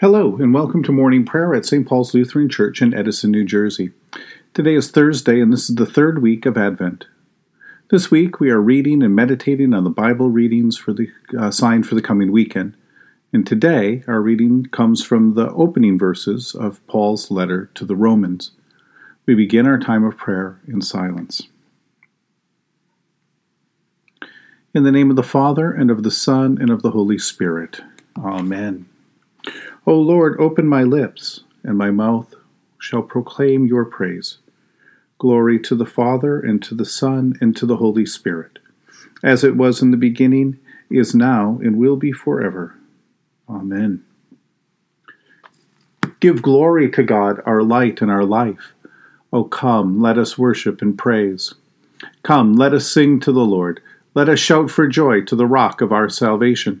Hello, and welcome to morning prayer at St. Paul's Lutheran Church in Edison, New Jersey. Today is Thursday, and this is the third week of Advent. This week we are reading and meditating on the Bible readings for the uh, sign for the coming weekend. And today our reading comes from the opening verses of Paul's letter to the Romans. We begin our time of prayer in silence. In the name of the Father, and of the Son, and of the Holy Spirit. Amen. O Lord, open my lips, and my mouth shall proclaim your praise. Glory to the Father, and to the Son, and to the Holy Spirit, as it was in the beginning, is now, and will be forever. Amen. Give glory to God, our light and our life. O come, let us worship and praise. Come, let us sing to the Lord. Let us shout for joy to the rock of our salvation.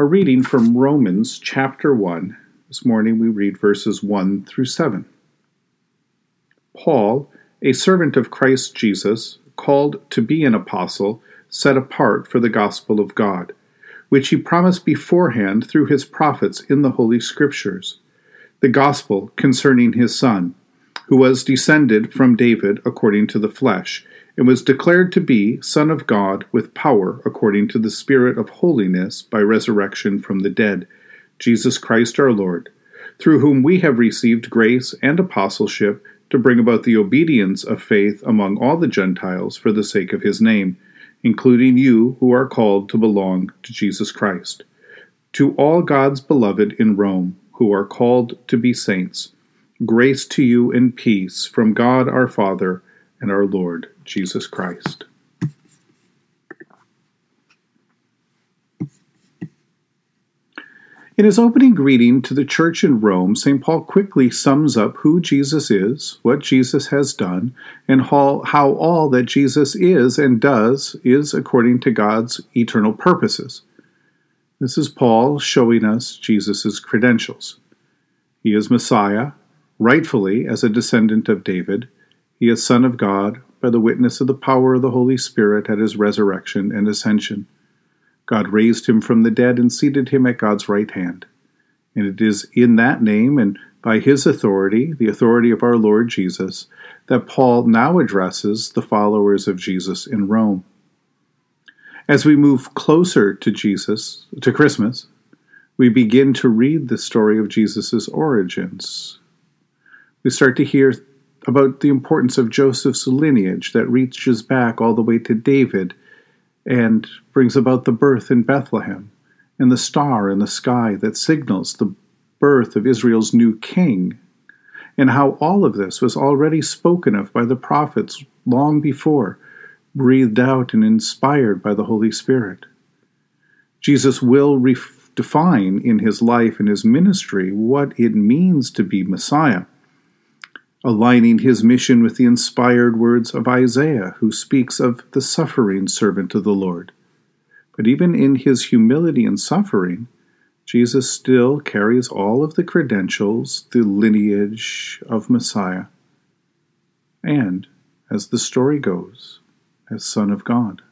a reading from Romans chapter 1. This morning we read verses 1 through 7. Paul, a servant of Christ Jesus, called to be an apostle, set apart for the gospel of God, which he promised beforehand through his prophets in the Holy Scriptures, the gospel concerning his Son, who was descended from David according to the flesh and was declared to be Son of God with power according to the Spirit of holiness by resurrection from the dead, Jesus Christ our Lord, through whom we have received grace and apostleship to bring about the obedience of faith among all the Gentiles for the sake of his name, including you who are called to belong to Jesus Christ. To all God's beloved in Rome, who are called to be saints, grace to you and peace from God our Father and our Lord Jesus Christ. In his opening greeting to the church in Rome, St. Paul quickly sums up who Jesus is, what Jesus has done, and how, all that Jesus is and does is according to God's eternal purposes. This is Paul showing us Jesus' credentials. He is Messiah, rightfully as a descendant of David. He is Son of God by the witness of the power of the Holy Spirit at his resurrection and ascension. God raised him from the dead and seated him at God's right hand. And it is in that name and by his authority, the authority of our Lord Jesus, that Paul now addresses the followers of Jesus in Rome. As we move closer to Jesus, to Christmas, we begin to read the story of Jesus' origins. We start to hear about the importance of Joseph's lineage that reaches back all the way to David and brings about the birth in Bethlehem, and the star in the sky that signals the birth of Israel's new king, and how all of this was already spoken of by the prophets long before, breathed out and inspired by the Holy Spirit. Jesus will ref- define in his life and his ministry what it means to be Messiah aligning his mission with the inspired words of Isaiah, who speaks of the suffering servant of the Lord. But even in his humility and suffering, Jesus still carries all of the credentials, the lineage of Messiah, and, as the story goes, as Son of God.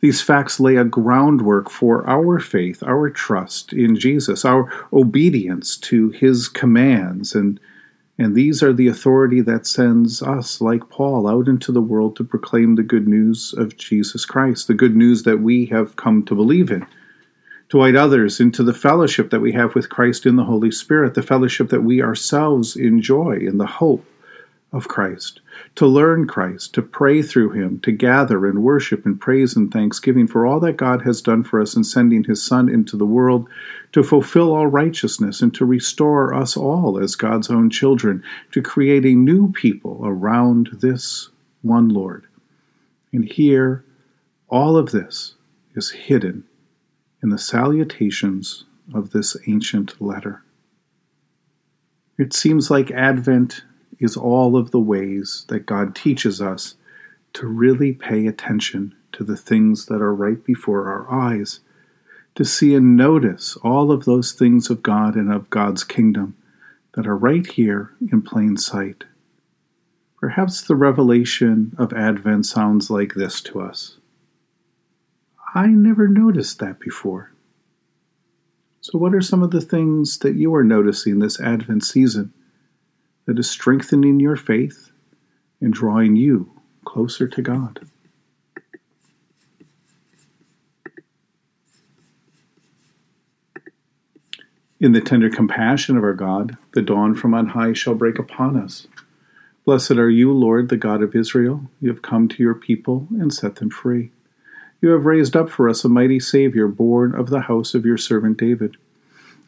These facts lay a groundwork for our faith, our trust in Jesus, our obedience to his commands, and and these are the authority that sends us, like Paul, out into the world to proclaim the good news of Jesus Christ, the good news that we have come to believe in. to invite others into the fellowship that we have with Christ in the Holy Spirit, the fellowship that we ourselves enjoy in the hope of Christ, to learn Christ, to pray through Him, to gather and worship and praise and thanksgiving for all that God has done for us in sending His Son into the world to fulfill all righteousness and to restore us all as God's own children, to create a new people around this one Lord. And here, all of this is hidden in the salutations of this ancient letter. It seems like Advent is all of the ways that God teaches us to really pay attention to the things that are right before our eyes, to see and notice all of those things of God and of God's kingdom that are right here in plain sight. Perhaps the revelation of Advent sounds like this to us I never noticed that before. So, what are some of the things that you are noticing this Advent season that is strengthening your faith and drawing you closer to God? In the tender compassion of our God, the dawn from on high shall break upon us. Blessed are you, Lord, the God of Israel. You have come to your people and set them free. You have raised up for us a mighty Savior, born of the house of your servant David.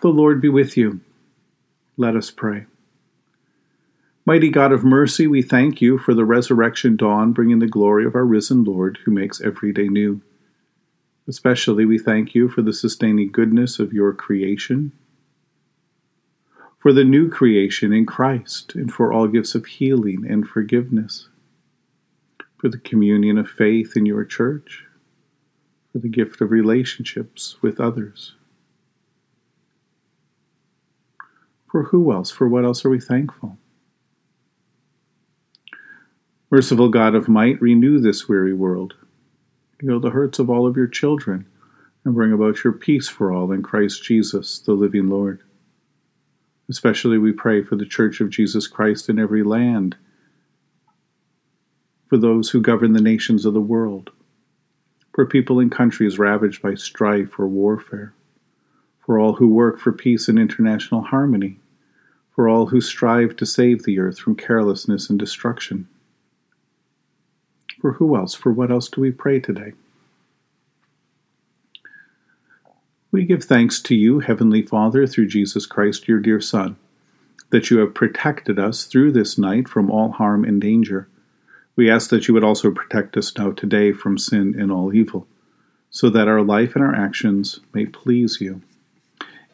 The Lord be with you. Let us pray. Mighty God of mercy, we thank you for the resurrection dawn bringing the glory of our risen Lord who makes every day new. Especially we thank you for the sustaining goodness of your creation, for the new creation in Christ, and for all gifts of healing and forgiveness for the communion of faith in your church, for the gift of relationships with others. For who else? For what else are we thankful? Merciful God of might, renew this weary world. Heal the hurts of all of your children, and bring about your peace for all in Christ Jesus, the living Lord. Especially we pray for the Church of Jesus Christ in every land for those who govern the nations of the world, for people in countries ravaged by strife or warfare, for all who work for peace and international harmony, for all who strive to save the earth from carelessness and destruction. For who else? For what else do we pray today? We give thanks to you, Heavenly Father, through Jesus Christ, your dear Son, that you have protected us through this night from all harm and danger we ask that you would also protect us now today from sin and all evil, so that our life and our actions may please you.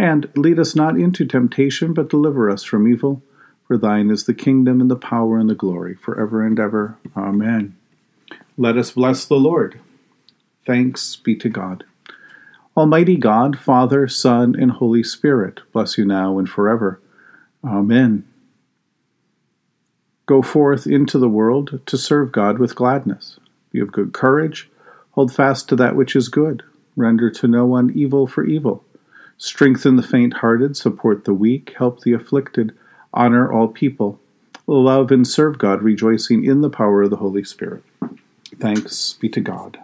And lead us not into temptation, but deliver us from evil. For thine is the kingdom, and the power, and the glory, for ever and ever. Amen. Let us bless the Lord. Thanks be to God. Almighty God, Father, Son, and Holy Spirit, bless you now and forever. Amen. Go forth into the world to serve God with gladness. Be of good courage. Hold fast to that which is good. Render to no one evil for evil. Strengthen the faint hearted, support the weak, help the afflicted, honor all people. Love and serve God, rejoicing in the power of the Holy Spirit. Thanks be to God.